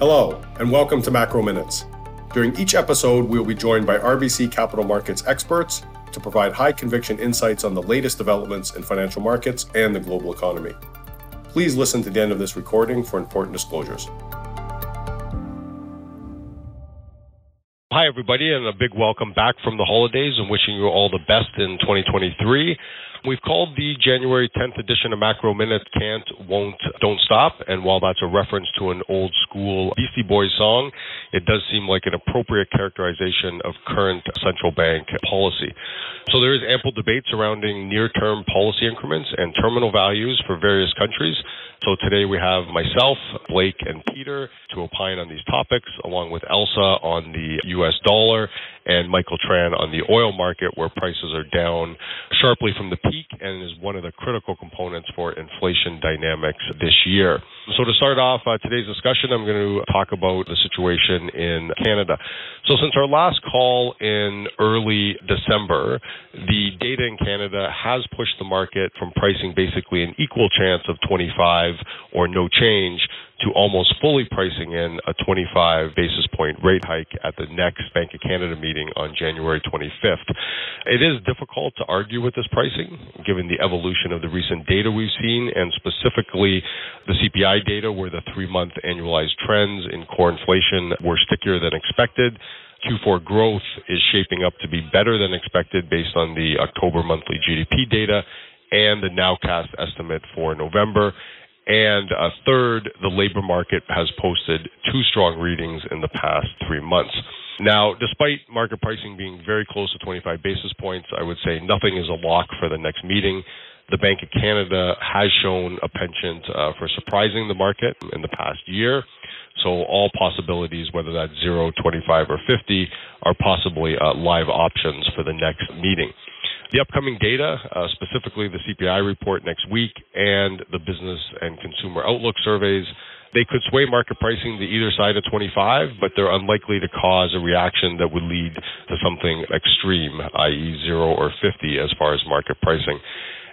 Hello, and welcome to Macro Minutes. During each episode, we will be joined by RBC Capital Markets experts to provide high conviction insights on the latest developments in financial markets and the global economy. Please listen to the end of this recording for important disclosures. Hi, everybody, and a big welcome back from the holidays and wishing you all the best in 2023. We've called the January 10th edition of Macro Minute Can't, Won't, Don't Stop. And while that's a reference to an old school Beastie Boys song, it does seem like an appropriate characterization of current central bank policy. So there is ample debate surrounding near term policy increments and terminal values for various countries. So today we have myself, Blake, and Peter to opine on these topics, along with Elsa on the US dollar and Michael Tran on the oil market, where prices are down sharply from the peak and is one of the critical components for inflation dynamics this year. So to start off uh, today's discussion, I'm going to talk about the situation in Canada. So since our last call in early December, the data in Canada has pushed the market from pricing basically an equal chance of 25 or no change to almost fully pricing in a 25 basis point rate hike at the next Bank of Canada meeting on January 25th. It is difficult to argue with this pricing given the evolution of the recent data we've seen and specifically the CPI data where the three month annualized trends in core inflation were stickier than expected. Q4 growth is shaping up to be better than expected based on the October monthly GDP data and the nowcast estimate for November. And uh, third, the labor market has posted two strong readings in the past three months. Now, despite market pricing being very close to 25 basis points, I would say nothing is a lock for the next meeting. The Bank of Canada has shown a penchant uh, for surprising the market in the past year. So all possibilities, whether that's 0, 25, or 50, are possibly uh, live options for the next meeting. The upcoming data, uh, specifically the CPI report next week and the business and consumer outlook surveys, they could sway market pricing to either side of 25, but they're unlikely to cause a reaction that would lead to something extreme, i.e., 0 or 50 as far as market pricing.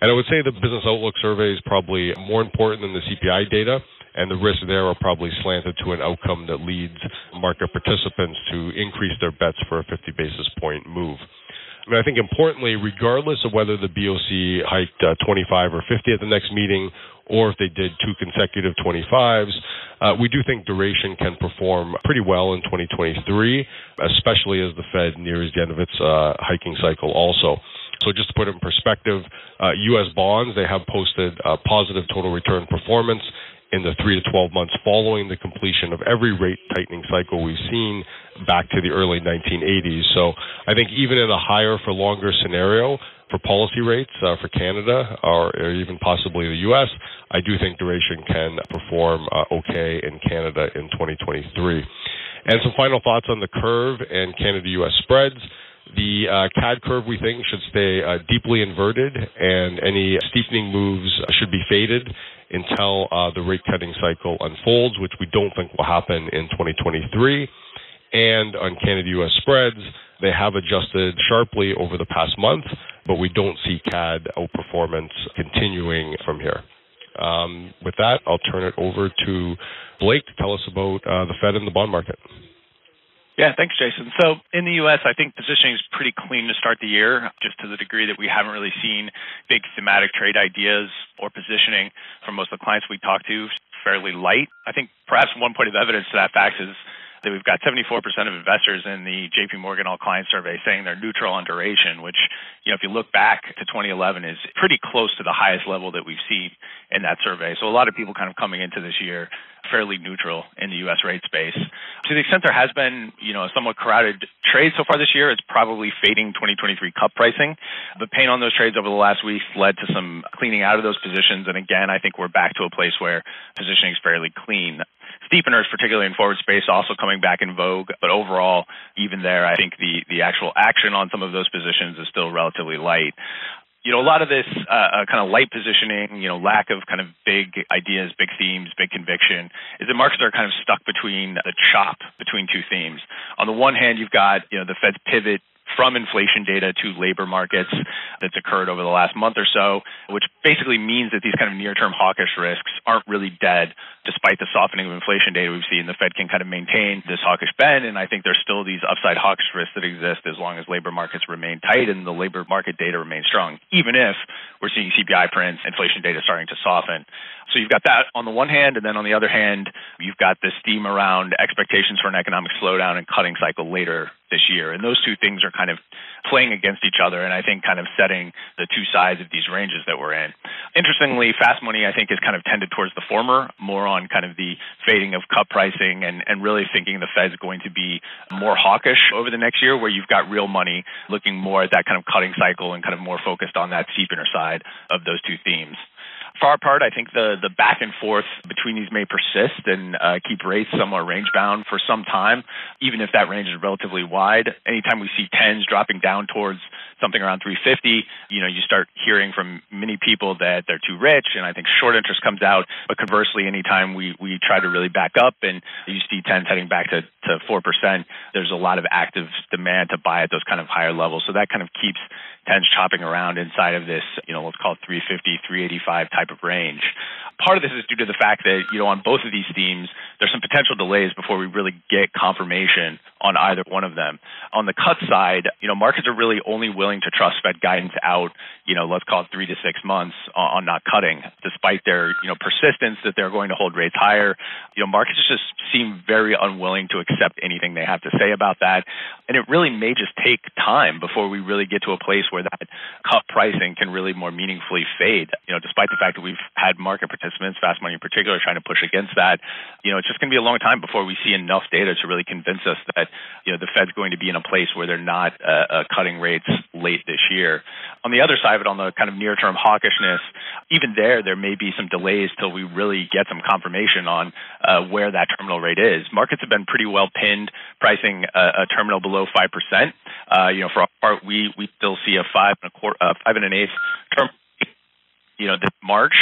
And I would say the business outlook survey is probably more important than the CPI data and the risks there are probably slanted to an outcome that leads market participants to increase their bets for a 50 basis point move. Mean, I think importantly, regardless of whether the BOC hiked uh, 25 or 50 at the next meeting, or if they did two consecutive 25s, uh, we do think duration can perform pretty well in 2023, especially as the Fed nears the end of its uh, hiking cycle also. So just to put it in perspective, uh, U.S. bonds, they have posted uh, positive total return performance in the three to 12 months following the completion of every rate tightening cycle we've seen back to the early 1980s. So I think even in a higher for longer scenario for policy rates uh, for Canada or, or, even possibly the U.S., I do think duration can perform uh, okay in Canada in 2023. And some final thoughts on the curve and Canada-U.S. spreads. The uh, CAD curve, we think, should stay uh, deeply inverted, and any steepening moves should be faded until uh, the rate cutting cycle unfolds, which we don't think will happen in 2023. And on Canada US spreads, they have adjusted sharply over the past month, but we don't see CAD outperformance continuing from here. Um, with that, I'll turn it over to Blake to tell us about uh, the Fed and the bond market. Yeah, thanks, Jason. So in the U.S., I think positioning is pretty clean to start the year, just to the degree that we haven't really seen big thematic trade ideas or positioning from most of the clients we talk to fairly light. I think perhaps one point of evidence to that fact is that we've got 74% of investors in the JP Morgan All Client Survey saying they're neutral on duration, which, you know, if you look back to 2011 is pretty close to the highest level that we've seen in that survey. So a lot of people kind of coming into this year fairly neutral in the U.S. rate space. To the extent there has been, you know, a somewhat crowded trade so far this year, it's probably fading 2023 cut pricing. The pain on those trades over the last week led to some cleaning out of those positions. And again, I think we're back to a place where positioning is fairly clean steepeners, particularly in forward space, also coming back in vogue. But overall, even there, I think the, the actual action on some of those positions is still relatively light. You know, a lot of this uh, uh, kind of light positioning, you know, lack of kind of big ideas, big themes, big conviction, is that markets are kind of stuck between the chop between two themes. On the one hand, you've got, you know, the Fed's pivot from inflation data to labor markets that's occurred over the last month or so, which basically means that these kind of near term hawkish risks aren't really dead despite the softening of inflation data we've seen. The Fed can kind of maintain this hawkish bend, and I think there's still these upside hawkish risks that exist as long as labor markets remain tight and the labor market data remains strong, even if we're seeing CPI prints, inflation data starting to soften. So you've got that on the one hand, and then on the other hand, you've got this theme around expectations for an economic slowdown and cutting cycle later this year. And those two things are kind of playing against each other, and I think kind of setting the two sides of these ranges that we're in. Interestingly, fast money, I think, is kind of tended towards the former, more on kind of the fading of cut pricing and, and really thinking the Fed's going to be more hawkish over the next year, where you've got real money looking more at that kind of cutting cycle and kind of more focused on that steepener side of those two themes far apart. I think the the back and forth between these may persist and uh, keep rates somewhat range bound for some time, even if that range is relatively wide. Anytime we see tens dropping down towards something around 350, you know, you start hearing from many people that they're too rich, and I think short interest comes out. But conversely, anytime we we try to really back up and you see tens heading back to to four percent, there's a lot of active demand to buy at those kind of higher levels. So that kind of keeps tens chopping around inside of this, you know, let's call it 350, 385 type of range. Part of this is due to the fact that, you know, on both of these themes, there's some potential delays before we really get confirmation on either one of them. On the cut side, you know, markets are really only willing to trust Fed guidance out, you know, let's call it three to six months on, on not cutting, despite their, you know, persistence that they're going to hold rates higher. You know, markets just seem very unwilling to accept anything they have to say about that. And it really may just take time before we really get to a place where that cut pricing can really more meaningfully fade. You know, despite the fact that we've had market participants, fast money in particular, trying to push against that, you know, it's just going to be a long time before we see enough data to really convince us that you know the Fed's going to be in a place where they're not uh, uh, cutting rates late this year. On the other side of it, on the kind of near-term hawkishness, even there, there may be some delays till we really get some confirmation on uh, where that terminal rate is. Markets have been pretty well pinned, pricing a, a terminal below five percent. Uh, you know, for our part, we we still see a five and a quarter, uh, five and an eighth term you know, this March.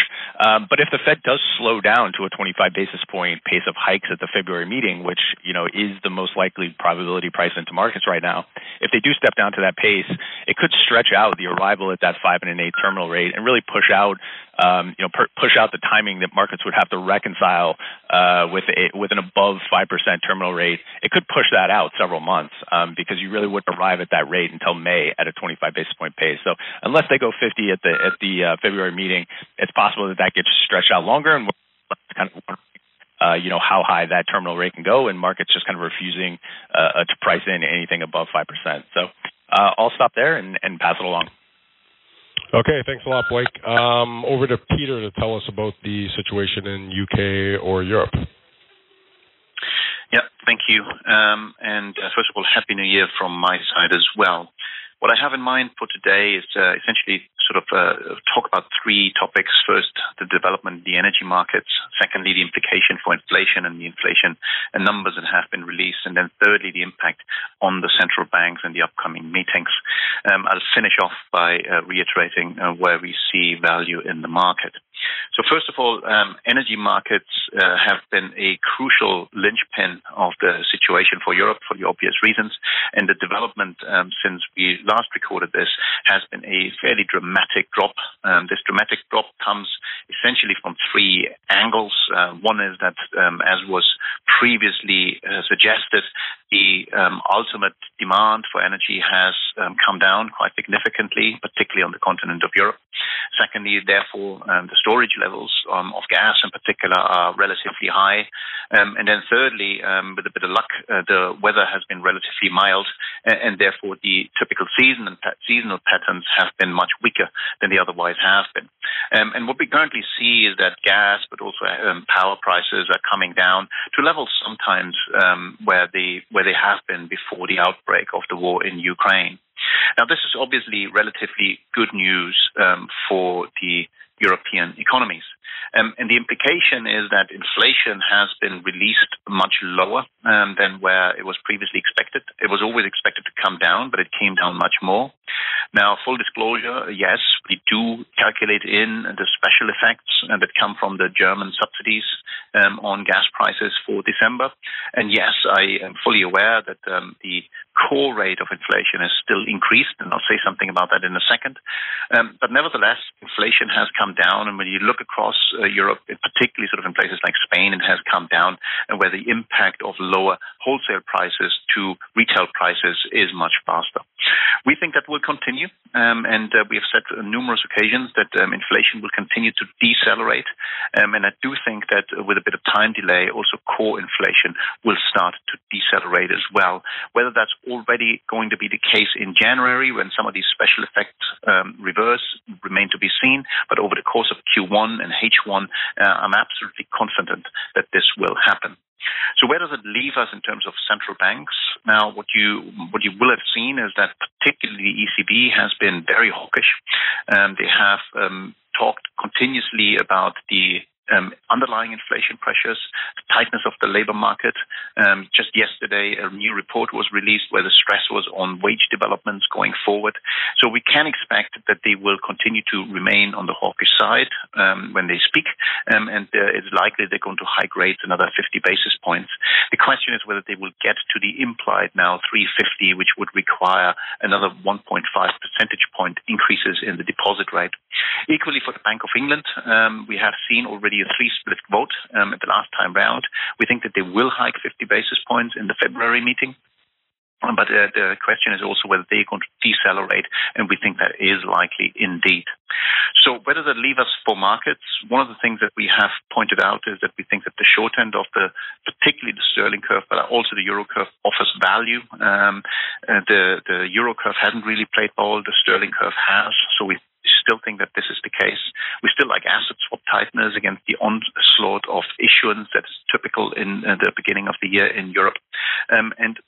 Um, but if the Fed does slow down to a 25 basis point pace of hikes at the February meeting, which you know is the most likely probability price into markets right now, if they do step down to that pace, it could stretch out the arrival at that five and an eight terminal rate and really push out um, you know, per, push out the timing that markets would have to reconcile uh, with a, with an above five percent terminal rate. It could push that out several months um, because you really wouldn't arrive at that rate until May at a 25 basis point pace. So unless they go 50 at the at the uh, February meeting, it's possible that that gets stretched out longer and kind of. Uh, you know how high that terminal rate can go, and markets just kind of refusing uh, to price in anything above five percent. So uh, I'll stop there and, and pass it along. Okay, thanks a lot, Blake. Um, over to Peter to tell us about the situation in UK or Europe. Yeah, thank you. Um, and uh, first of all, Happy New Year from my side as well. What I have in mind for today is uh, essentially sort of uh, talk about three topics. First, the development of the energy markets. Secondly, the implication for inflation and the inflation and numbers that have been released. And then thirdly, the impact on the central banks and the upcoming meetings. Um, I'll finish off by uh, reiterating uh, where we see value in the market. So first of all, um, energy markets uh, have been a crucial linchpin of the situation for Europe for the obvious reasons. And the development um, since we last recorded this has been a fairly dramatic drop. Um, this dramatic drop comes essentially from three angles. Uh, one is that, um, as was previously uh, suggested, the um, ultimate demand for energy has um, come down quite significantly, particularly on the continent of Europe. Secondly, therefore, um, the storage levels of gas in particular are relatively high. Um, and then thirdly, um, with a bit of luck, uh, the weather has been relatively mild, and, and therefore the typical season and seasonal patterns have been much weaker than they otherwise have been. Um, and what we currently see is that gas, but also um, power prices are coming down to levels sometimes where the where they have been before the outbreak of the war in Ukraine. Now, this is obviously relatively good news um, for the European economies. Um, and the implication is that inflation has been released much lower um, than where it was previously expected. It was always expected to come down, but it came down much more. Now, full disclosure, yes, we do calculate in the special effects uh, that come from the German subsidies um, on gas prices for December. And yes, I am fully aware that um, the core rate of inflation has still increased, and I'll say something about that in a second. Um, but nevertheless, inflation has come down, and when you look across uh, Europe, particularly sort of in places like Spain, it has come down, and where the impact of lower wholesale prices to retail prices is much faster. We think that will continue, um, and uh, we have said on numerous occasions that um, inflation will continue to decelerate, um, and I do think that with a bit of time delay, also core inflation will start to decelerate as well. Whether that's already going to be the case in January when some of these special effects um, reverse remain to be seen, but over the course of Q1 and H1, uh, I'm absolutely confident that this will happen. So where does it leave us in terms of central banks? Now, what you what you will have seen is that particularly the ECB has been very hawkish. Um, they have um, talked continuously about the um, underlying inflation pressures, tightness of the labor market. Um, just yesterday, a new report was released where the stress was on wage developments going forward. So we can expect that they will continue to remain on the hawkish side um, when they speak, um, and uh, it's likely they're going to hike rates another 50 basis points. The question is whether they will get to the implied now 350, which would require another 1.5 percentage point increases in the deposit rate. Equally for the Bank of England, um, we have seen already already a three split vote um, at the last time round. We think that they will hike 50 basis points in the February meeting. Um, but uh, the question is also whether they're going to decelerate, and we think that is likely indeed. So, where does that leave us for markets? One of the things that we have pointed out is that we think that the short end of the, particularly the sterling curve, but also the euro curve, offers value. Um, uh, the the euro curve hasn't really played ball; the sterling curve has. So we still think that this is the case. We still like asset swap tightness against the onslaught of issuance that is typical in uh, the beginning of the year in Europe. Um, and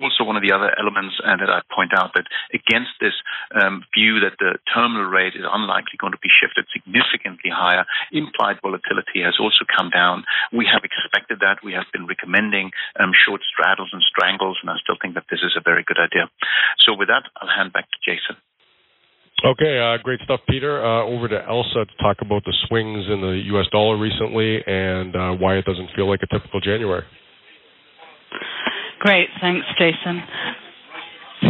also one of the other elements uh, that I point out that against this um, view that the terminal rate is unlikely going to be shifted significantly higher, implied volatility has also come down. We have expected that. We have been recommending um, short straddles and strangles, and I still think that this is a very good idea. So with that, I'll hand back to Jason. Okay, uh, great stuff, Peter. Uh, over to Elsa to talk about the swings in the U.S. dollar recently and uh, why it doesn't feel like a typical January. Great, thanks, Jason.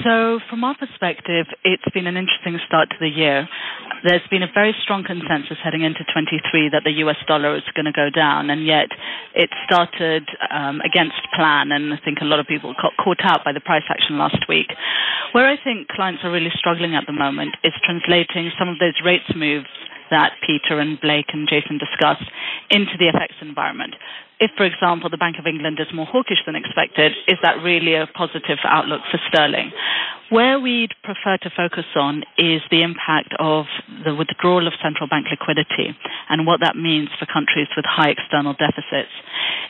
So, from our perspective, it's been an interesting start to the year. There's been a very strong consensus heading into 23 that the US dollar is going to go down, and yet it started um, against plan, and I think a lot of people got caught out by the price action last week. Where I think clients are really struggling at the moment is translating some of those rates moves that Peter and Blake and Jason discussed into the FX environment if, for example, the Bank of England is more hawkish than expected, is that really a positive outlook for sterling? Where we'd prefer to focus on is the impact of the withdrawal of central bank liquidity and what that means for countries with high external deficits.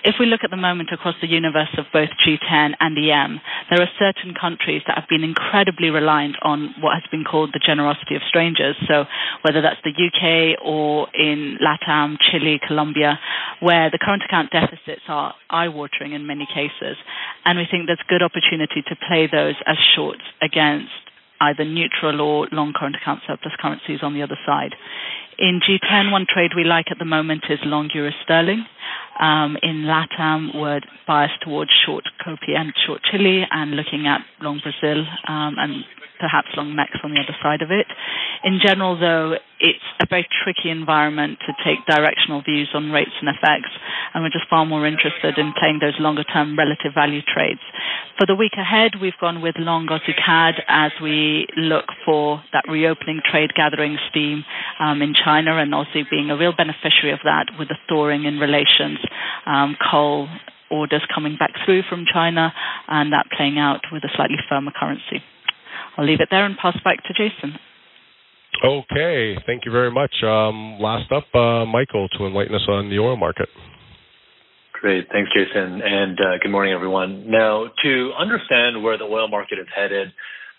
If we look at the moment across the universe of both G10 and EM, there are certain countries that have been incredibly reliant on what has been called the generosity of strangers. So whether that's the UK or in LATAM, Chile, Colombia, where the current account deficits are eye-watering in many cases, and we think there's good opportunity to play those as shorts against either neutral or long current account surplus currencies on the other side. In G10, one trade we like at the moment is long euro sterling. Um, in LATAM, we're biased towards short COPI and short Chile and looking at long Brazil um, and perhaps long MEX on the other side of it. In general, though, it's a very tricky environment to take directional views on rates and FX, and we're just far more interested in playing those longer term relative value trades. For the week ahead, we've gone with long Aussie CAD as we look for that reopening trade gathering steam um, in China, and Aussie being a real beneficiary of that with the thawing in relations, um, coal orders coming back through from China, and that playing out with a slightly firmer currency. I'll leave it there and pass back to Jason. Okay, thank you very much. Um, last up, uh, Michael, to enlighten us on the oil market. Great, thanks, Jason, and uh, good morning, everyone. Now, to understand where the oil market is headed,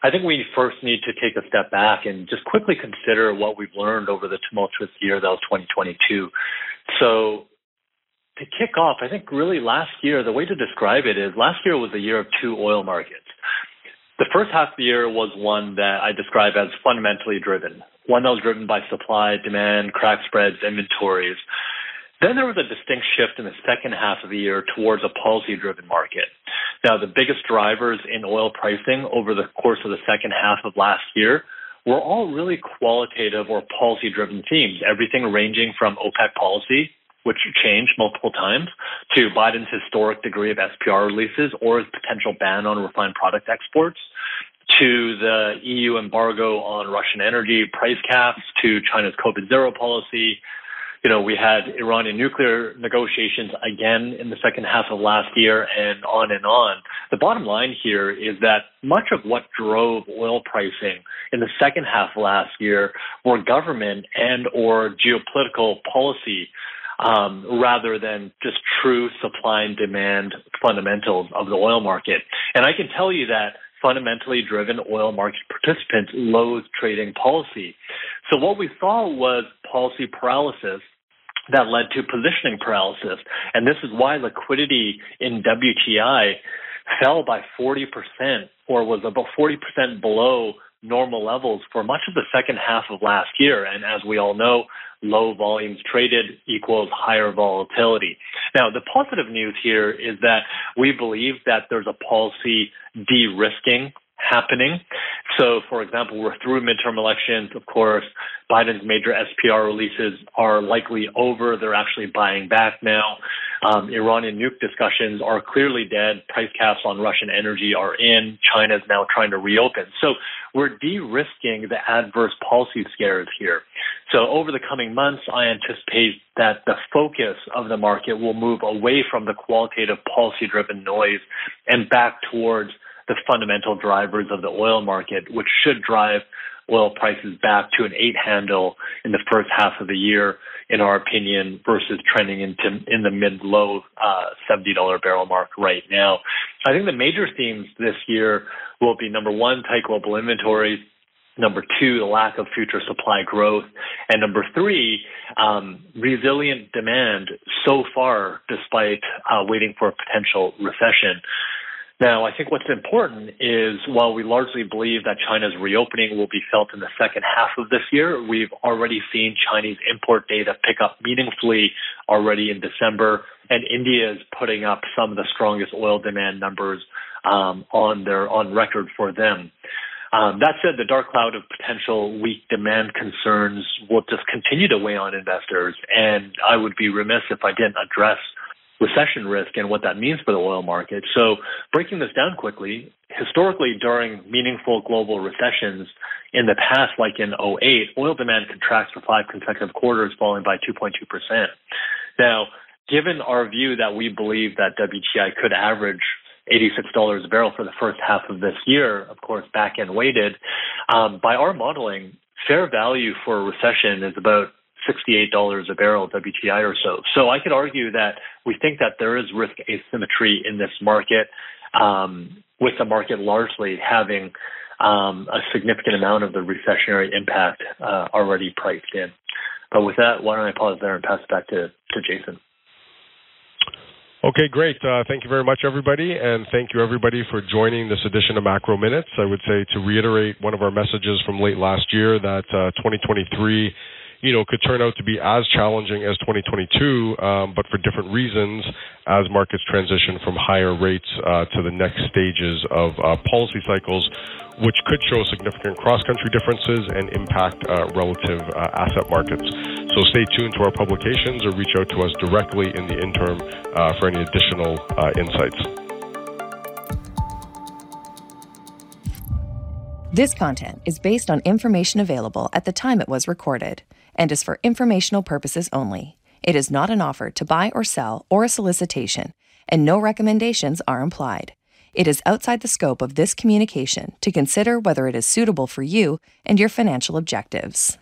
I think we first need to take a step back and just quickly consider what we've learned over the tumultuous year that was 2022. So, to kick off, I think really last year, the way to describe it is last year was a year of two oil markets. The first half of the year was one that I describe as fundamentally driven, one that was driven by supply, demand, crack spreads, inventories. Then there was a distinct shift in the second half of the year towards a policy driven market. Now, the biggest drivers in oil pricing over the course of the second half of last year were all really qualitative or policy driven themes, everything ranging from OPEC policy, which changed multiple times, to Biden's historic degree of SPR releases or his potential ban on refined product exports, to the EU embargo on Russian energy price caps, to China's COVID zero policy, you know, we had Iranian nuclear negotiations again in the second half of last year and on and on. The bottom line here is that much of what drove oil pricing in the second half last year were government and or geopolitical policy um, rather than just true supply and demand fundamentals of the oil market. And I can tell you that fundamentally driven oil market participants loathe trading policy. So what we saw was policy paralysis that led to positioning paralysis. And this is why liquidity in WTI fell by 40% or was about 40% below normal levels for much of the second half of last year. And as we all know, low volumes traded equals higher volatility. Now, the positive news here is that we believe that there's a policy de-risking happening. So, for example, we're through midterm elections. Of course, Biden's major SPR releases are likely over. They're actually buying back now. Um, Iranian nuke discussions are clearly dead. Price caps on Russian energy are in. China is now trying to reopen. So we're de-risking the adverse policy scares here. So over the coming months, I anticipate that the focus of the market will move away from the qualitative policy-driven noise and back towards the fundamental drivers of the oil market, which should drive oil prices back to an eight handle in the first half of the year, in our opinion, versus trending into in the mid low uh, seventy dollar barrel mark right now. I think the major themes this year will be number one, tight global inventories. Number two, the lack of future supply growth. And number three, um, resilient demand so far, despite uh, waiting for a potential recession. Now, I think what's important is while we largely believe that China's reopening will be felt in the second half of this year, we've already seen Chinese import data pick up meaningfully already in December, and India is putting up some of the strongest oil demand numbers um, on their on record for them. Um, that said, the dark cloud of potential weak demand concerns will just continue to weigh on investors, and I would be remiss if I didn't address recession risk and what that means for the oil market. So, breaking this down quickly, historically during meaningful global recessions in the past, like in 08, oil demand contracts for five consecutive quarters, falling by 2.2%. Now, given our view that we believe that WTI could average $86 a barrel for the first half of this year, of course, back end weighted, um, by our modeling, fair value for a recession is about $68 a barrel WTI or so. So I could argue that we think that there is risk asymmetry in this market, um, with the market largely having um, a significant amount of the recessionary impact uh, already priced in. But with that, why don't I pause there and pass it back to, to Jason? Okay, great. Uh, thank you very much, everybody, and thank you, everybody, for joining this edition of Macro Minutes. I would say to reiterate one of our messages from late last year that uh, 2023 you know, could turn out to be as challenging as 2022, um, but for different reasons as markets transition from higher rates uh, to the next stages of uh, policy cycles, which could show significant cross-country differences and impact uh, relative uh, asset markets. So stay tuned to our publications or reach out to us directly in the interim uh, for any additional uh, insights. This content is based on information available at the time it was recorded and is for informational purposes only. It is not an offer to buy or sell or a solicitation, and no recommendations are implied. It is outside the scope of this communication to consider whether it is suitable for you and your financial objectives.